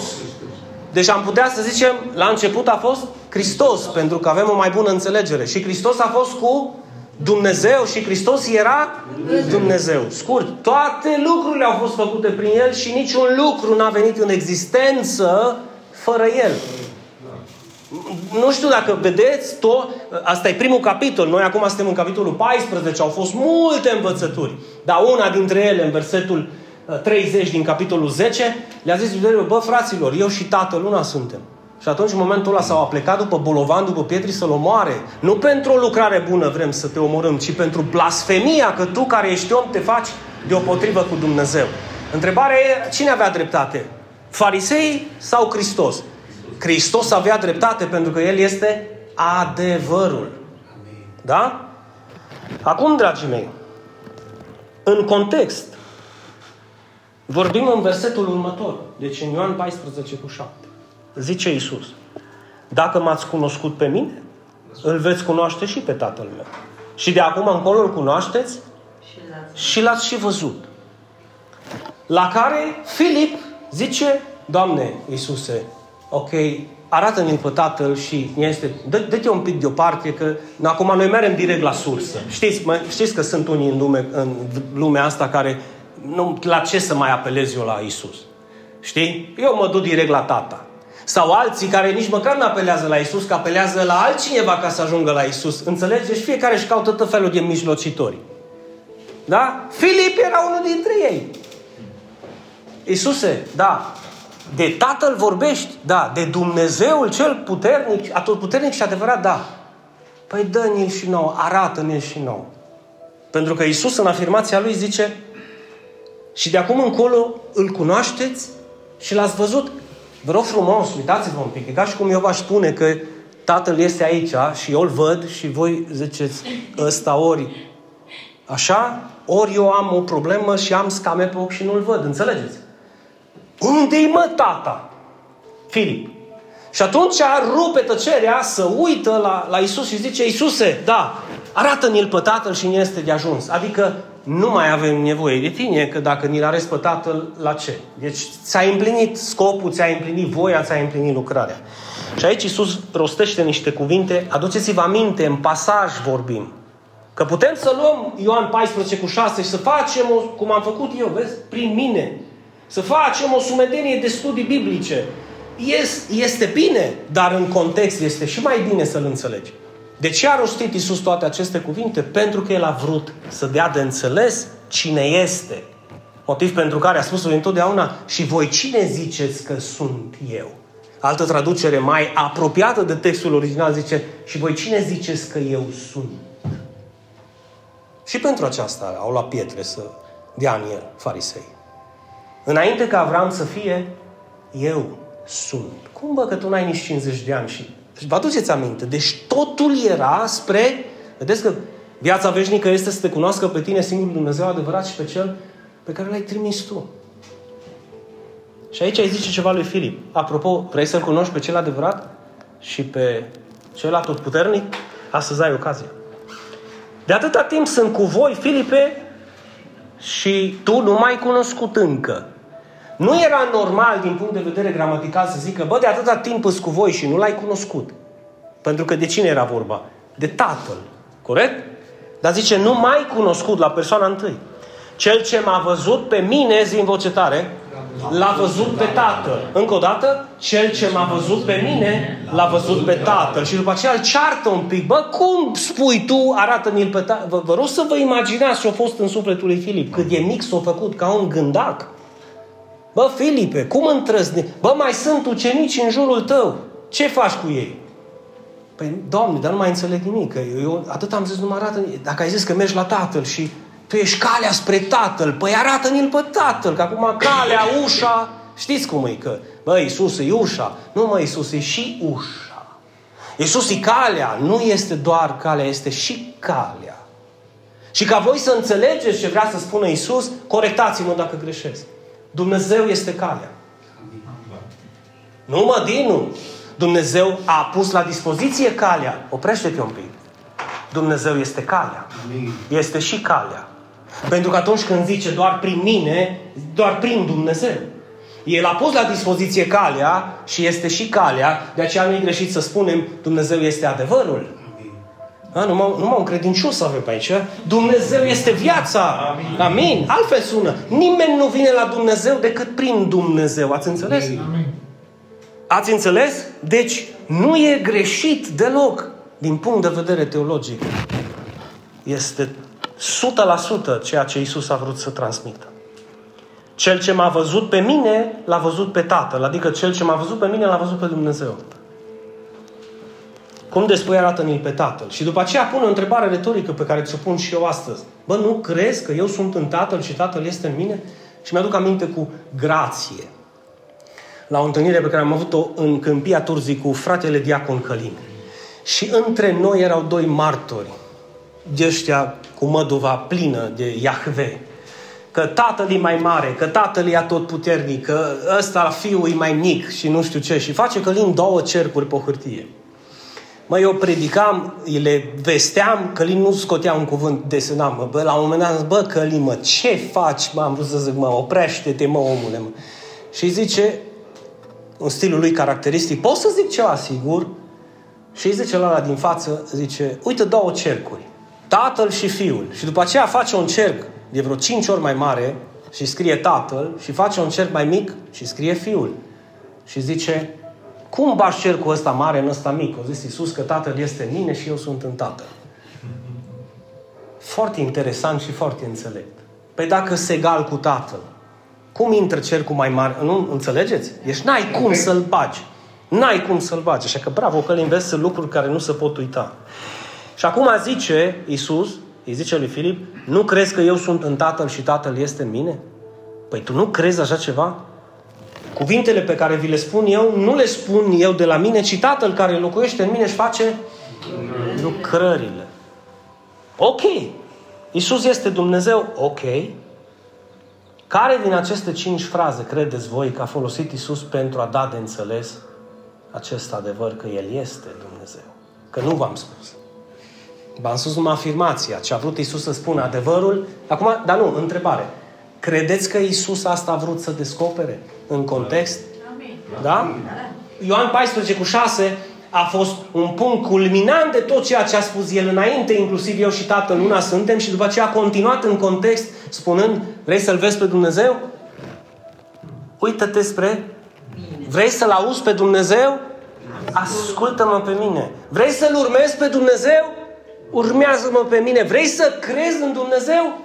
Deci am putea să zicem, la început a fost Hristos, pentru că avem o mai bună înțelegere. Și Hristos a fost cu Dumnezeu și Hristos era Dumnezeu. Scurt, toate lucrurile au fost făcute prin El și niciun lucru n-a venit în existență fără El. Nu știu dacă vedeți, tot, asta e primul capitol. Noi acum suntem în capitolul 14, au fost multe învățături. Dar una dintre ele, în versetul 30 uh, din capitolul 10, le-a zis iudeilor, bă, fraților, eu și tatăl una suntem. Și atunci, în momentul ăla, s-au aplecat după bolovan, după pietri să-l omoare. Nu pentru o lucrare bună vrem să te omorâm, ci pentru blasfemia că tu, care ești om, te faci deopotrivă cu Dumnezeu. Întrebarea e, cine avea dreptate? Farisei sau Hristos? Hristos avea dreptate pentru că El este adevărul. Da? Acum, dragii mei, în context, vorbim în versetul următor. Deci în Ioan 14 cu 7. Zice Isus, dacă m-ați cunoscut pe mine, îl veți cunoaște și pe Tatăl meu. Și de acum încolo îl cunoașteți și l-ați și văzut. La care Filip zice, Doamne Iisuse, ok, arată-mi pe Tatăl și este, dă, dă-te un pic deoparte că acum noi mergem direct la sursă. Știți, mă, știți că sunt unii în, lume, în lumea asta care nu, la ce să mai apelez eu la Isus? Știi? Eu mă duc direct la tata. Sau alții care nici măcar nu apelează la Isus, că apelează la altcineva ca să ajungă la Isus. Înțelegeți? Deci fiecare își caută tot felul de mijlocitori. Da? Filip era unul dintre ei. Isuse, da. De Tatăl vorbești? Da. De Dumnezeul cel puternic, atotputernic și adevărat? Da. Păi dă-ne-l și nou, arată-ne și nou. Pentru că Isus în afirmația lui zice și de acum încolo îl cunoașteți și l-ați văzut Vă rog frumos, uitați-vă un pic. E ca și cum eu v-aș spune că Tatăl este aici și eu îl văd și voi ziceți ăsta ori așa, ori eu am o problemă și am scame pe ochi și nu-l văd. Înțelegeți? Unde-i mă tata? Filip. Și atunci rupe tăcerea să uită la, la Isus și zice, Iisuse, da, arată-ne-l pe Tatăl și ne este de ajuns. Adică nu mai avem nevoie de tine, că dacă ni l-a arăți Tatăl, la ce? Deci ți-a împlinit scopul, ți-a împlinit voia, ți-a împlinit lucrarea. Și aici Iisus rostește niște cuvinte, aduceți-vă aminte, în pasaj vorbim. Că putem să luăm Ioan 14 cu 6 și să facem, o, cum am făcut eu, vezi, prin mine, să facem o sumedenie de studii biblice. Este bine, dar în context este și mai bine să-l înțelegi. De ce a rostit Iisus toate aceste cuvinte? Pentru că El a vrut să dea de înțeles cine este. Motiv pentru care a spus-o întotdeauna și voi cine ziceți că sunt eu? Altă traducere mai apropiată de textul original zice și voi cine ziceți că eu sunt? Și pentru aceasta au luat pietre să dea în el farisei. Înainte ca Avram să fie, eu sunt. Cum bă că tu n-ai nici 50 de ani și... Vă aduceți aminte? Deci totul era spre... Vedeți că viața veșnică este să te cunoască pe tine singurul Dumnezeu adevărat și pe Cel pe care l-ai trimis tu. Și aici ai zice ceva lui Filip. Apropo, vrei să-L cunoști pe cel adevărat și pe cel atotputernic? Astăzi ai ocazia. De atâta timp sunt cu voi, Filipe, și tu nu m-ai cunoscut încă. Nu era normal din punct de vedere gramatical să zică, bă, de atâta timp sunt cu voi și nu l-ai cunoscut. Pentru că de cine era vorba? De tatăl. Corect? Dar zice, nu mai cunoscut la persoana întâi. Cel ce m-a văzut pe mine, zi în voce tare, l-a văzut pe Tatăl. Încă o dată, cel ce m-a văzut pe mine, l-a văzut pe Tatăl. Și după aceea îl ceartă un pic. Bă, cum spui tu, arată-mi-l pe Tatăl? Vă, vă rog să vă imaginați ce a fost în sufletul lui Filip. Cât de mic s-a făcut ca un gândac. Bă, Filipe, cum întrăzni? Bă, mai sunt ucenici în jurul tău. Ce faci cu ei? Păi, Doamne, dar nu mai înțeleg nimic. Că eu atât am zis, nu mă arată. Dacă ai zis că mergi la Tatăl și tu ești calea spre Tatăl. Păi arată-mi-l pe Tatăl, că acum calea, ușa, știți cum e că, bă, Iisus e ușa. Nu, mă, Iisus e și ușa. Iisus e calea, nu este doar calea, este și calea. Și ca voi să înțelegeți ce vrea să spună Iisus, corectați-mă dacă greșesc. Dumnezeu este calea. Nu mă, Dinu. Dumnezeu a pus la dispoziție calea. Oprește-te un pic. Dumnezeu este calea. Este și calea. Pentru că atunci când zice doar prin mine, doar prin Dumnezeu. El a pus la dispoziție calea și este și calea, de aceea nu e greșit să spunem Dumnezeu este adevărul. A, numai, numai un credincios avem pe aici. Dumnezeu este viața. Amin. Amin. Altfel sună. Nimeni nu vine la Dumnezeu decât prin Dumnezeu. Ați înțeles? Amin. Ați înțeles? Deci nu e greșit deloc din punct de vedere teologic. Este 100% ceea ce Isus a vrut să transmită. Cel ce m-a văzut pe mine, l-a văzut pe Tatăl. Adică cel ce m-a văzut pe mine, l-a văzut pe Dumnezeu. Cum despre arată-mi pe Tatăl? Și după aceea pun o întrebare retorică pe care ți-o pun și eu astăzi. Bă, nu crezi că eu sunt în Tatăl și Tatăl este în mine? Și mi-aduc aminte cu grație. La o întâlnire pe care am avut-o în Câmpia Turzii cu fratele Diacon Călin. Și între noi erau doi martori de ăștia cu măduva plină de Iahve. Că tatăl e mai mare, că tatăl e tot puternic, că ăsta fiul e mai mic și nu știu ce. Și face că lin două cercuri pe hârtie. Mă, eu predicam, le vesteam, Călin nu scotea un cuvânt, desenam. Mă, bă, la un moment dat, bă, Călin, mă, ce faci? Mă, am vrut să zic, mă, oprește-te, mă, omule, mă. Și zice, în stilul lui caracteristic, pot să zic ceva, sigur? Și zice la din față, zice, uite două cercuri. Tatăl și Fiul. Și după aceea face un cerc de vreo cinci ori mai mare și scrie Tatăl și face un cerc mai mic și scrie Fiul. Și zice, cum bași cercul ăsta mare în ăsta mic? O zis Iisus că Tatăl este în mine și eu sunt în Tatăl. Foarte interesant și foarte înțelept. Păi dacă se egal cu Tatăl, cum intră cercul mai mare? Nu înțelegeți? Ești n-ai cum să-l bagi. N-ai cum să-l bagi. Așa că bravo că îl înveți lucruri care nu se pot uita. Și acum zice Iisus, îi zice lui Filip, nu crezi că eu sunt în Tatăl și Tatăl este în mine? Păi tu nu crezi așa ceva? Cuvintele pe care vi le spun eu, nu le spun eu de la mine, ci Tatăl care locuiește în mine își face lucrările. Ok. Iisus este Dumnezeu, ok. Care din aceste cinci fraze credeți voi că a folosit Iisus pentru a da de înțeles acest adevăr că El este Dumnezeu? Că nu v-am spus. V-am spus numai afirmația, ce a vrut Isus să spună adevărul. Acum, dar nu, întrebare. Credeți că Isus asta a vrut să descopere în context? Amin. Da? Ioan 14 cu 6 a fost un punct culminant de tot ceea ce a spus el înainte, inclusiv eu și Tatăl una suntem și după aceea a continuat în context spunând, vrei să-L vezi pe Dumnezeu? Uită-te spre Vrei să-L auzi pe Dumnezeu? Ascultă-mă pe mine. Vrei să-L urmezi pe Dumnezeu? urmează-mă pe mine. Vrei să crezi în Dumnezeu?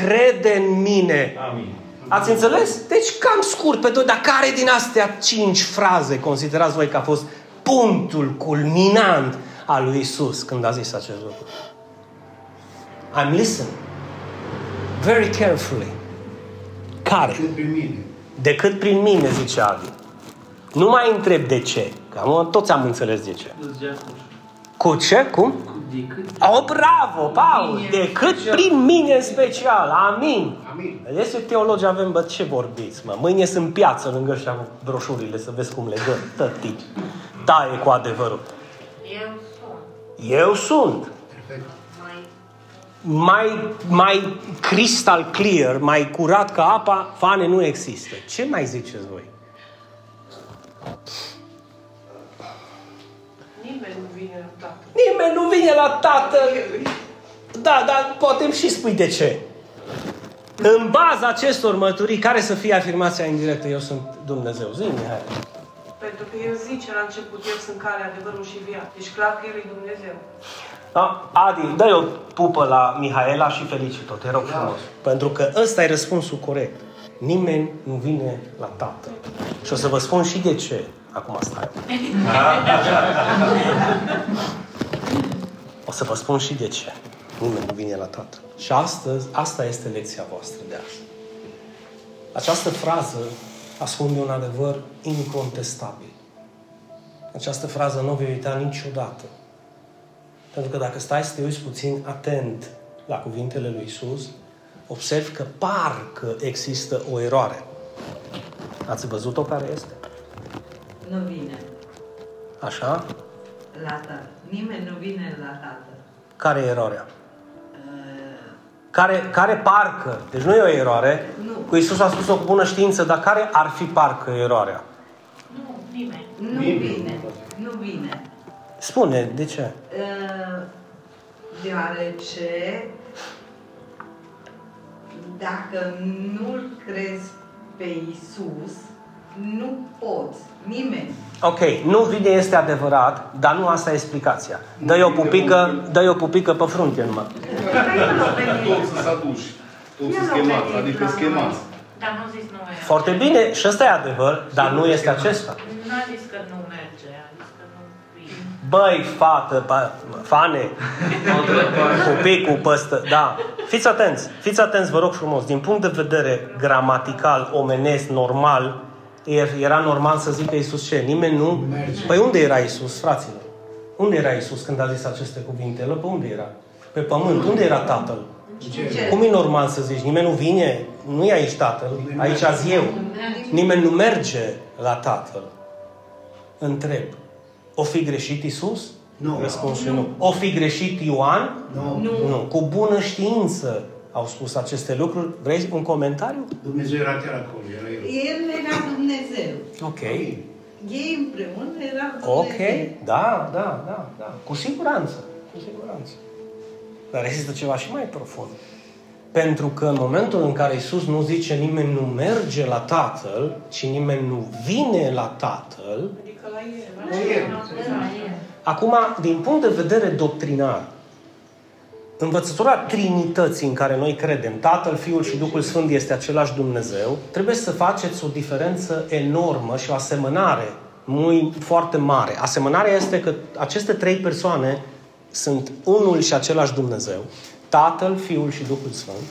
Crede în mine. Amin. Ați înțeles? Deci cam scurt pe tot, dar care din astea cinci fraze considerați voi că a fost punctul culminant al lui Isus când a zis acest lucru? I'm listening very carefully. Care? Cred pe mine. decât prin mine, zice Adi. Nu mai întreb de ce, că am, toți am înțeles de ce. Cu ce? Cum? Decât Oh, bravo, Paul! Decât prin mine în special. Amin. Amin. Este teologi, avem, bă, ce vorbiți, mă? Mâine sunt în piață lângă ăștia cu broșurile, să vezi cum le dă tătii. Taie cu adevărul. Eu sunt Eu sunt. mai Mai, mai crystal clear, mai curat ca apa, fane nu există. Ce mai ziceți voi? Nimeni nu vine la Tatăl. Nimeni nu vine la Tatăl. Da, dar poate și spui de ce. În baza acestor mărturii, care să fie afirmația indirectă? Eu sunt Dumnezeu. Zi, Mihai. Pentru că el zice la început, eu sunt calea, adevărul și viața. Deci clar că el e Dumnezeu. Da? Adi, dă o pupă la Mihaela și felicit-o, te rog frumos. Pentru că ăsta e răspunsul corect. Nimeni nu vine la Tatăl. Și o să vă spun și de ce. Acum stai. (laughs) O să vă spun și de ce. Nimeni nu vine la Tatăl. Și astăzi, asta este lecția voastră de azi. Această frază ascunde un adevăr incontestabil. Această frază nu o vei uita niciodată. Pentru că dacă stai să te uiți puțin atent la cuvintele lui Isus, observi că parcă există o eroare. Ați văzut-o care este? Nu vine Așa? la Tatăl. Nimeni nu vine la Tatăl. Care e eroarea? Uh, Care, care parcă, deci nu e o eroare, Nu. cu Isus a spus-o cu bună știință, dar care ar fi parcă eroarea? Nu, nimeni. nu vine. Nu vine. Spune, de ce? Uh, deoarece dacă nu-L crezi pe Isus, nu poți. Nimeni. Ok, nu vine este adevărat, dar nu asta e explicația. Dă-i o pupică, dă o pupică pe frunte numai. Toți sunt aduși. Toți sunt schemați, adică schemați. Dar nu zis nu merge. Foarte bine, și ăsta e adevăr, dar nu este acesta. Nu a zis că nu merge, a zis că nu vine. Băi, fată, pa, fane, pupicul păstă, da. Fiți atenți, fiți atenți, vă rog frumos. Din punct de vedere gramatical, omenesc, normal, er- era normal să zică Iisus ce? Nimeni nu? Păi unde era Iisus, fraților? Unde era Iisus când a zis aceste cuvinte? El pe unde era? Pe pământ. Unde era Tatăl? Cum e normal să zici? Nimeni nu vine? Nu e aici Tatăl. Aici azi eu. Nimeni nu merge la Tatăl. Întreb. O fi greșit Isus? Nu. Răspunsul e nu. O fi greșit Ioan? Nu. Nu. Nu. Cu bună știință au spus aceste lucruri. Vrei un comentariu? Dumnezeu era chiar acolo, era El. El era Dumnezeu. Ok. Ei împreună erau Ok. Dumnezeu. Da, da, da, da. Cu siguranță. Cu siguranță. Dar există ceva și mai profund. Pentru că în momentul în care Isus nu zice nimeni nu merge la Tatăl, ci nimeni nu vine la Tatăl, Adică la el. La El. Acum, din punct de vedere doctrinar, învățătura Trinității în care noi credem, Tatăl, Fiul și Duhul Sfânt este același Dumnezeu, trebuie să faceți o diferență enormă și o asemănare muy, foarte mare. Asemănarea este că aceste trei persoane sunt unul și același Dumnezeu, Tatăl, Fiul și Duhul Sfânt,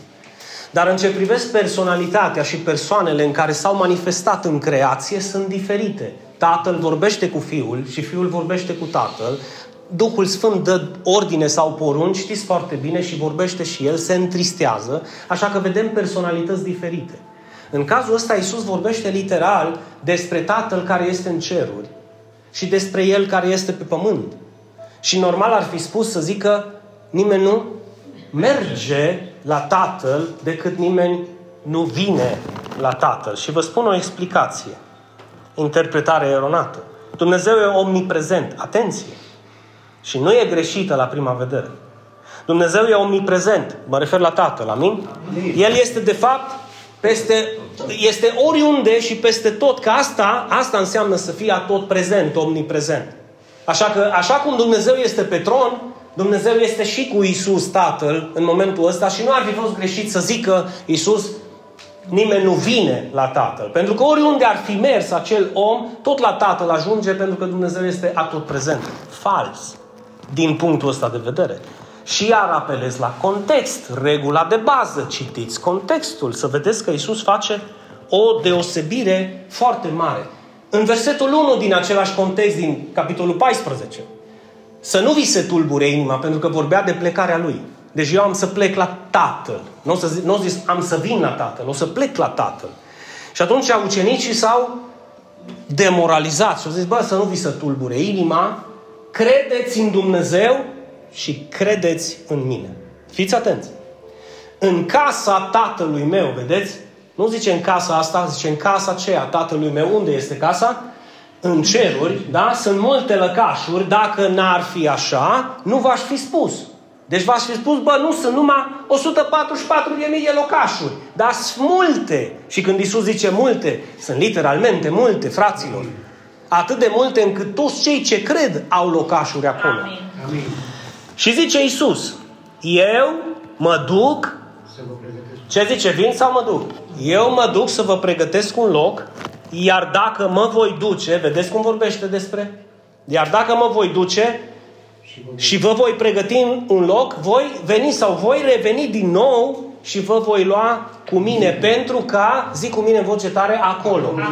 dar în ce privesc personalitatea și persoanele în care s-au manifestat în creație sunt diferite. Tatăl vorbește cu Fiul și Fiul vorbește cu Tatăl. Duhul Sfânt dă ordine sau porunci, știți foarte bine, și vorbește și El, se întristează, așa că vedem personalități diferite. În cazul ăsta, Iisus vorbește literal despre Tatăl care este în ceruri și despre El care este pe pământ. Și normal ar fi spus să zică, nimeni nu merge la Tatăl decât nimeni nu vine la Tatăl. Și vă spun o explicație. Interpretare eronată. Dumnezeu e omniprezent. Atenție! Și nu e greșită la prima vedere. Dumnezeu e omniprezent. Mă refer la Tatăl, amin? El este de fapt peste, este oriunde și peste tot, că asta, asta înseamnă să fie tot prezent, omniprezent. Așa că, așa cum Dumnezeu este pe tron, Dumnezeu este și cu Isus Tatăl în momentul ăsta și nu ar fi fost greșit să zică Isus nimeni nu vine la Tatăl. Pentru că oriunde ar fi mers acel om, tot la Tatăl ajunge pentru că Dumnezeu este atot prezent. Fals. Din punctul ăsta de vedere. Și iar apelez la context, regula de bază. Citiți contextul, să vedeți că Isus face o deosebire foarte mare. În versetul 1 din același context, din capitolul 14, să nu vi se tulbure inima, pentru că vorbea de plecarea lui. Deci eu am să plec la Tatăl. Nu o să, zic, nu o zis am să vin la Tatăl, o să plec la Tatăl. Și atunci ucenicii s-au demoralizat și au zis, bă, să nu vi se tulbure inima, credeți în Dumnezeu și credeți în mine. Fiți atenți! În casa tatălui meu, vedeți? Nu zice în casa asta, zice în casa aceea tatălui meu. Unde este casa? În ceruri, da? Sunt multe lăcașuri. Dacă n-ar fi așa, nu v-aș fi spus. Deci v-aș fi spus, bă, nu, sunt numai 144.000 de locașuri. Dar sunt multe. Și când Isus zice multe, sunt literalmente multe, fraților. Atât de multe încât toți cei ce cred au locașuri acolo. Amin. Amin. Și zice Isus, eu mă duc ce zice? Vin sau mă duc? Eu mă duc să vă pregătesc un loc, iar dacă mă voi duce, vedeți cum vorbește despre? Iar dacă mă voi duce și vă voi pregăti un loc, voi veni sau voi reveni din nou și vă voi lua cu mine pentru ca, zic cu mine în voce tare, acolo. acolo.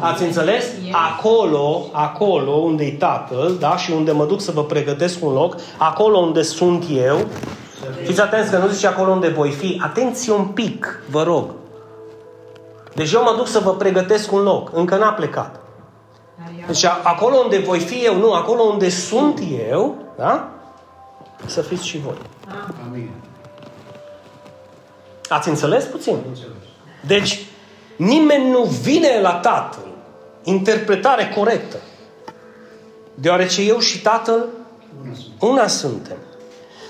Ați înțeles? Acolo, acolo unde e Tatăl, da? Și unde mă duc să vă pregătesc un loc, acolo unde sunt eu, Fiți atenți că nu zice acolo unde voi fi. Atenție un pic, vă rog. Deci eu mă duc să vă pregătesc un loc. Încă n-a plecat. Deci acolo unde voi fi eu, nu, acolo unde sunt eu, da? Să fiți și voi. Amin. Ați înțeles puțin? Deci, nimeni nu vine la Tatăl. Interpretare corectă. Deoarece eu și Tatăl una suntem.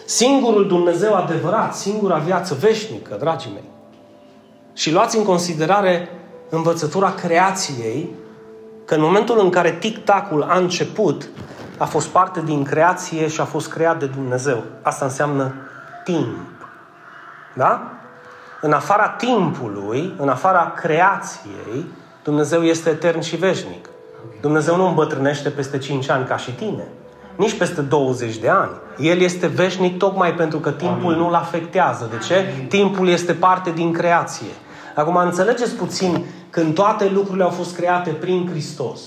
Singurul Dumnezeu adevărat, singura viață veșnică, dragii mei. Și luați în considerare învățătura creației, că în momentul în care tic-tacul a început, a fost parte din creație și a fost creat de Dumnezeu. Asta înseamnă timp. Da? În afara timpului, în afara creației, Dumnezeu este etern și veșnic. Dumnezeu nu îmbătrânește peste 5 ani ca și tine nici peste 20 de ani. El este veșnic tocmai pentru că timpul Amin. nu-l afectează. De ce? Amin. Timpul este parte din creație. Acum înțelegeți puțin când toate lucrurile au fost create prin Hristos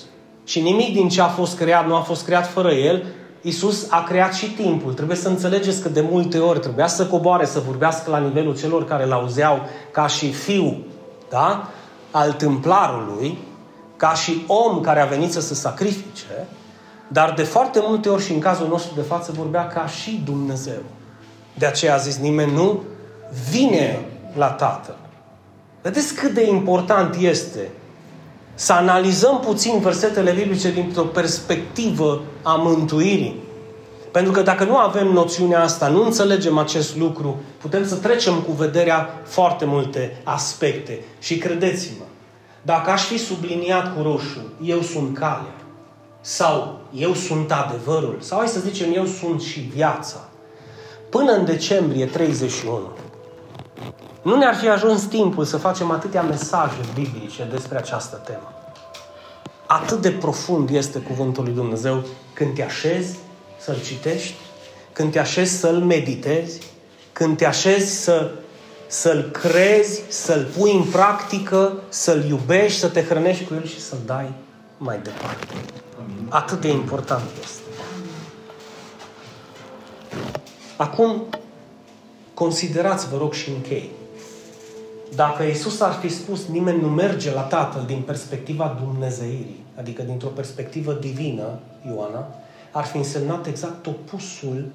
și nimic din ce a fost creat nu a fost creat fără El, Isus a creat și timpul. Trebuie să înțelegeți că de multe ori trebuia să coboare, să vorbească la nivelul celor care l-auzeau ca și fiu, da? Al templarului, ca și om care a venit să se sacrifice, dar de foarte multe ori și în cazul nostru de față vorbea ca și Dumnezeu. De aceea a zis, nimeni nu vine la Tatăl. Vedeți cât de important este să analizăm puțin versetele biblice dintr-o perspectivă a mântuirii. Pentru că dacă nu avem noțiunea asta, nu înțelegem acest lucru, putem să trecem cu vederea foarte multe aspecte. Și credeți-mă, dacă aș fi subliniat cu roșu, eu sunt calea, sau eu sunt adevărul, sau hai să zicem eu sunt și viața, până în decembrie 31, nu ne-ar fi ajuns timpul să facem atâtea mesaje biblice despre această temă. Atât de profund este cuvântul lui Dumnezeu când te așezi să-l citești, când te așezi să-l meditezi, când te așezi să, să-l crezi, să-l pui în practică, să-l iubești, să te hrănești cu el și să-l dai mai departe. Atât de important este. Acum, considerați, vă rog, și închei. Dacă Isus ar fi spus nimeni nu merge la Tatăl din perspectiva Dumnezeirii, adică dintr-o perspectivă divină, Ioana, ar fi însemnat exact opusul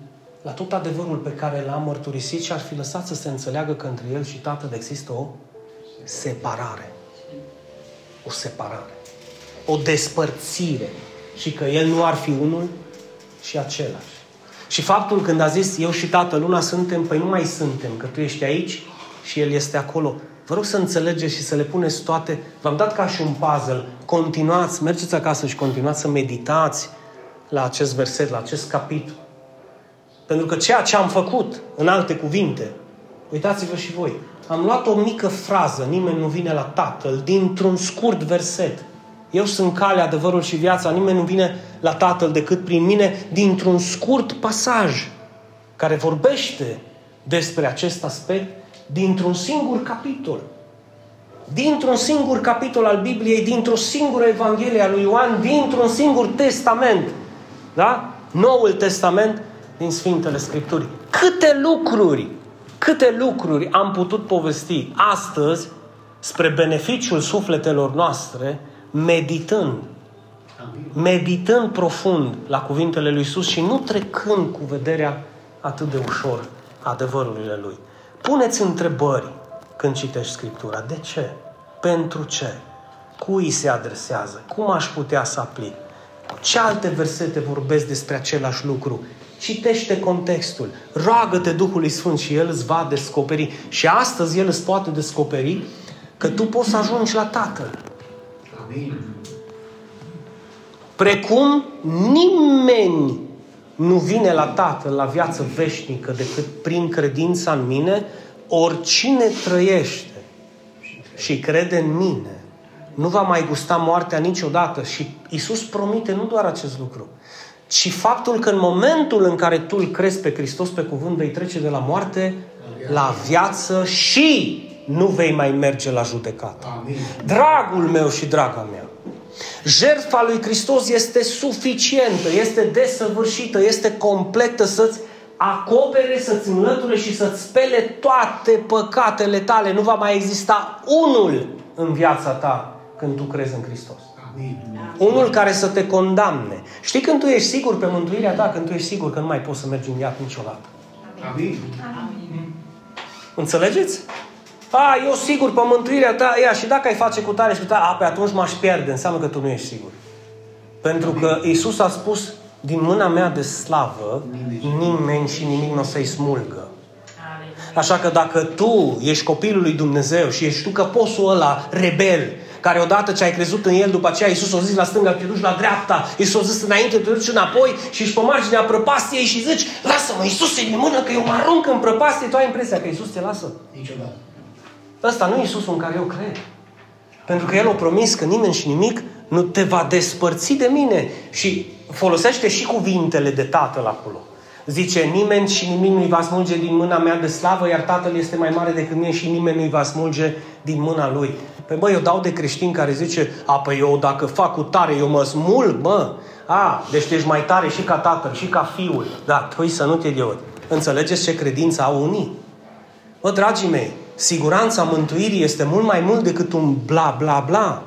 la tot adevărul pe care l-a mărturisit și ar fi lăsat să se înțeleagă că între el și Tatăl există o separare. O separare. O despărțire și că El nu ar fi unul și același. Și faptul când a zis eu și Tatăl una suntem, păi nu mai suntem, că Tu ești aici și El este acolo. Vă rog să înțelegeți și să le puneți toate. V-am dat ca și un puzzle. Continuați, mergeți acasă și continuați să meditați la acest verset, la acest capitol. Pentru că ceea ce am făcut, în alte cuvinte, uitați-vă și voi, am luat o mică frază, nimeni nu vine la Tatăl, dintr-un scurt verset. Eu sunt calea, adevărul și viața. Nimeni nu vine la Tatăl decât prin mine dintr-un scurt pasaj care vorbește despre acest aspect dintr-un singur capitol. dintr-un singur capitol al Bibliei, dintr-o singură Evanghelie a lui Ioan, dintr-un singur testament. Da? Noul Testament din Sfintele Scripturii. Câte lucruri, câte lucruri am putut povesti astăzi spre beneficiul sufletelor noastre, meditând meditând profund la cuvintele lui Isus și nu trecând cu vederea atât de ușor adevărurile lui. Puneți întrebări când citești Scriptura. De ce? Pentru ce? Cui se adresează? Cum aș putea să aplic? Ce alte versete vorbesc despre același lucru? Citește contextul, roagă-te Duhului Sfânt și El îți va descoperi. Și astăzi El îți poate descoperi că tu poți să ajungi la Tatăl. Amin. Precum nimeni nu vine la Tatăl la viață veșnică decât prin credința în mine, oricine trăiește și crede în mine nu va mai gusta moartea niciodată. Și Isus promite nu doar acest lucru, ci faptul că în momentul în care tu îl crezi pe Hristos pe cuvânt, vei trece de la moarte la viață și nu vei mai merge la judecată. Amin. Dragul meu și draga mea, Jertfa lui Hristos este suficientă, este desăvârșită, este completă să-ți acopere, să-ți înlăture și să-ți spele toate păcatele tale. Nu va mai exista unul în viața ta când tu crezi în Hristos. Amin. Unul care să te condamne. Știi când tu ești sigur pe mântuirea ta, când tu ești sigur că nu mai poți să mergi în iad niciodată. Amin. Amin. Înțelegeți? A, eu sigur, pe mântuirea ta, ia, și dacă ai face cu tare și cu tare, a, pe atunci m-aș pierde, înseamnă că tu nu ești sigur. Pentru că Isus a spus, din mâna mea de slavă, nimeni și nimic nu o să-i smulgă. Așa că dacă tu ești copilul lui Dumnezeu și ești tu căposul ăla rebel, care odată ce ai crezut în el, după aceea Iisus a zis la stânga, te duci la dreapta, Iisus a zis înainte, te duci înapoi și ești pe marginea prăpastiei și zici, lasă-mă, Iisus, e din mână că eu mă arunc în prăpastie, tu ai impresia că Iisus te lasă? Niciodată. Ăsta nu e Iisusul în care eu cred. Pentru că El a promis că nimeni și nimic nu te va despărți de mine. Și folosește și cuvintele de Tatăl acolo. Zice, nimeni și nimic nu-i va smulge din mâna mea de slavă, iar Tatăl este mai mare decât mine și nimeni nu-i va smulge din mâna Lui. Păi bă, eu dau de creștin care zice, a, păi eu dacă fac cu tare, eu mă smulg, mă. A, deci tu ești mai tare și ca tatăl, și ca fiul. Da, păi să nu te idiot. Înțelegeți ce credință au unii? Bă, dragii mei, siguranța mântuirii este mult mai mult decât un bla bla bla.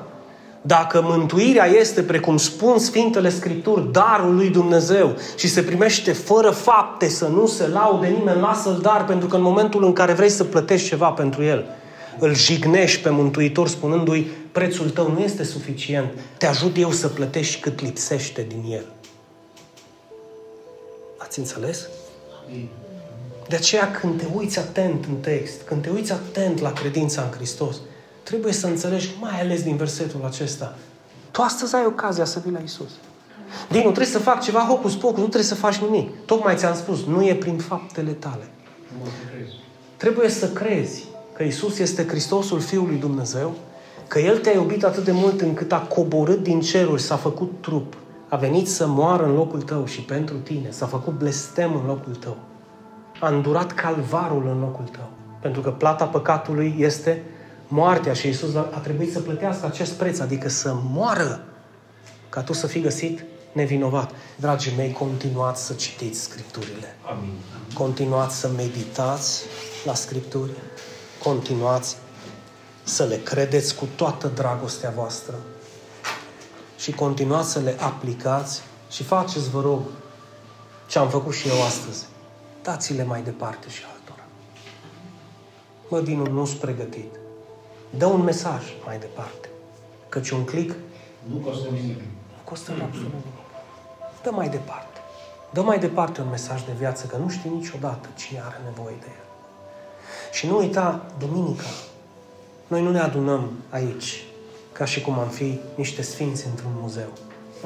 Dacă mântuirea este, precum spun Sfintele Scripturi, darul lui Dumnezeu și se primește fără fapte, să nu se laude nimeni, lasă-l dar, pentru că în momentul în care vrei să plătești ceva pentru el, îl jignești pe Mântuitor spunându-i, prețul tău nu este suficient, te ajut eu să plătești cât lipsește din el. Ați înțeles? Amin. De aceea când te uiți atent în text, când te uiți atent la credința în Hristos, trebuie să înțelegi, mai ales din versetul acesta, tu astăzi ai ocazia să vii la Isus. Din nu trebuie să fac ceva hocus pocus, nu trebuie să faci nimic. Tocmai ți-am spus, nu e prin faptele tale. Trebuie să crezi că Isus este Hristosul Fiului Dumnezeu, că El te-a iubit atât de mult încât a coborât din ceruri, s-a făcut trup, a venit să moară în locul tău și pentru tine, s-a făcut blestem în locul tău a îndurat calvarul în locul tău. Pentru că plata păcatului este moartea și Iisus a trebuit să plătească acest preț, adică să moară ca tu să fii găsit nevinovat. Dragii mei, continuați să citiți Scripturile. Amin. Continuați să meditați la Scripturi. Continuați să le credeți cu toată dragostea voastră. Și continuați să le aplicați și faceți, vă rog, ce am făcut și eu astăzi dați-le mai departe și altora. Mă, Dinu, nu sunt pregătit. Dă un mesaj mai departe. Căci un click nu costă nimic. Nu costă absolut nimic. Dă mai departe. Dă mai departe un mesaj de viață, că nu știi niciodată cine are nevoie de el. Și nu uita, duminica, noi nu ne adunăm aici ca și cum am fi niște sfinți într-un muzeu.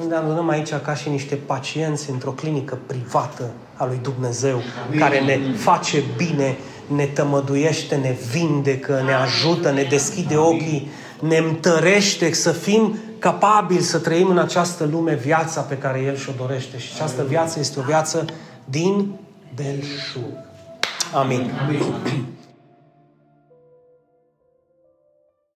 Nu ne adunăm aici ca și niște pacienți într-o clinică privată a lui Dumnezeu, Amin. care ne face bine, ne tămăduiește, ne vindecă, ne ajută, ne deschide ochii, ne întărește să fim capabili să trăim în această lume viața pe care El și-o dorește. Și această viață este o viață din belșug. Amin. Amin.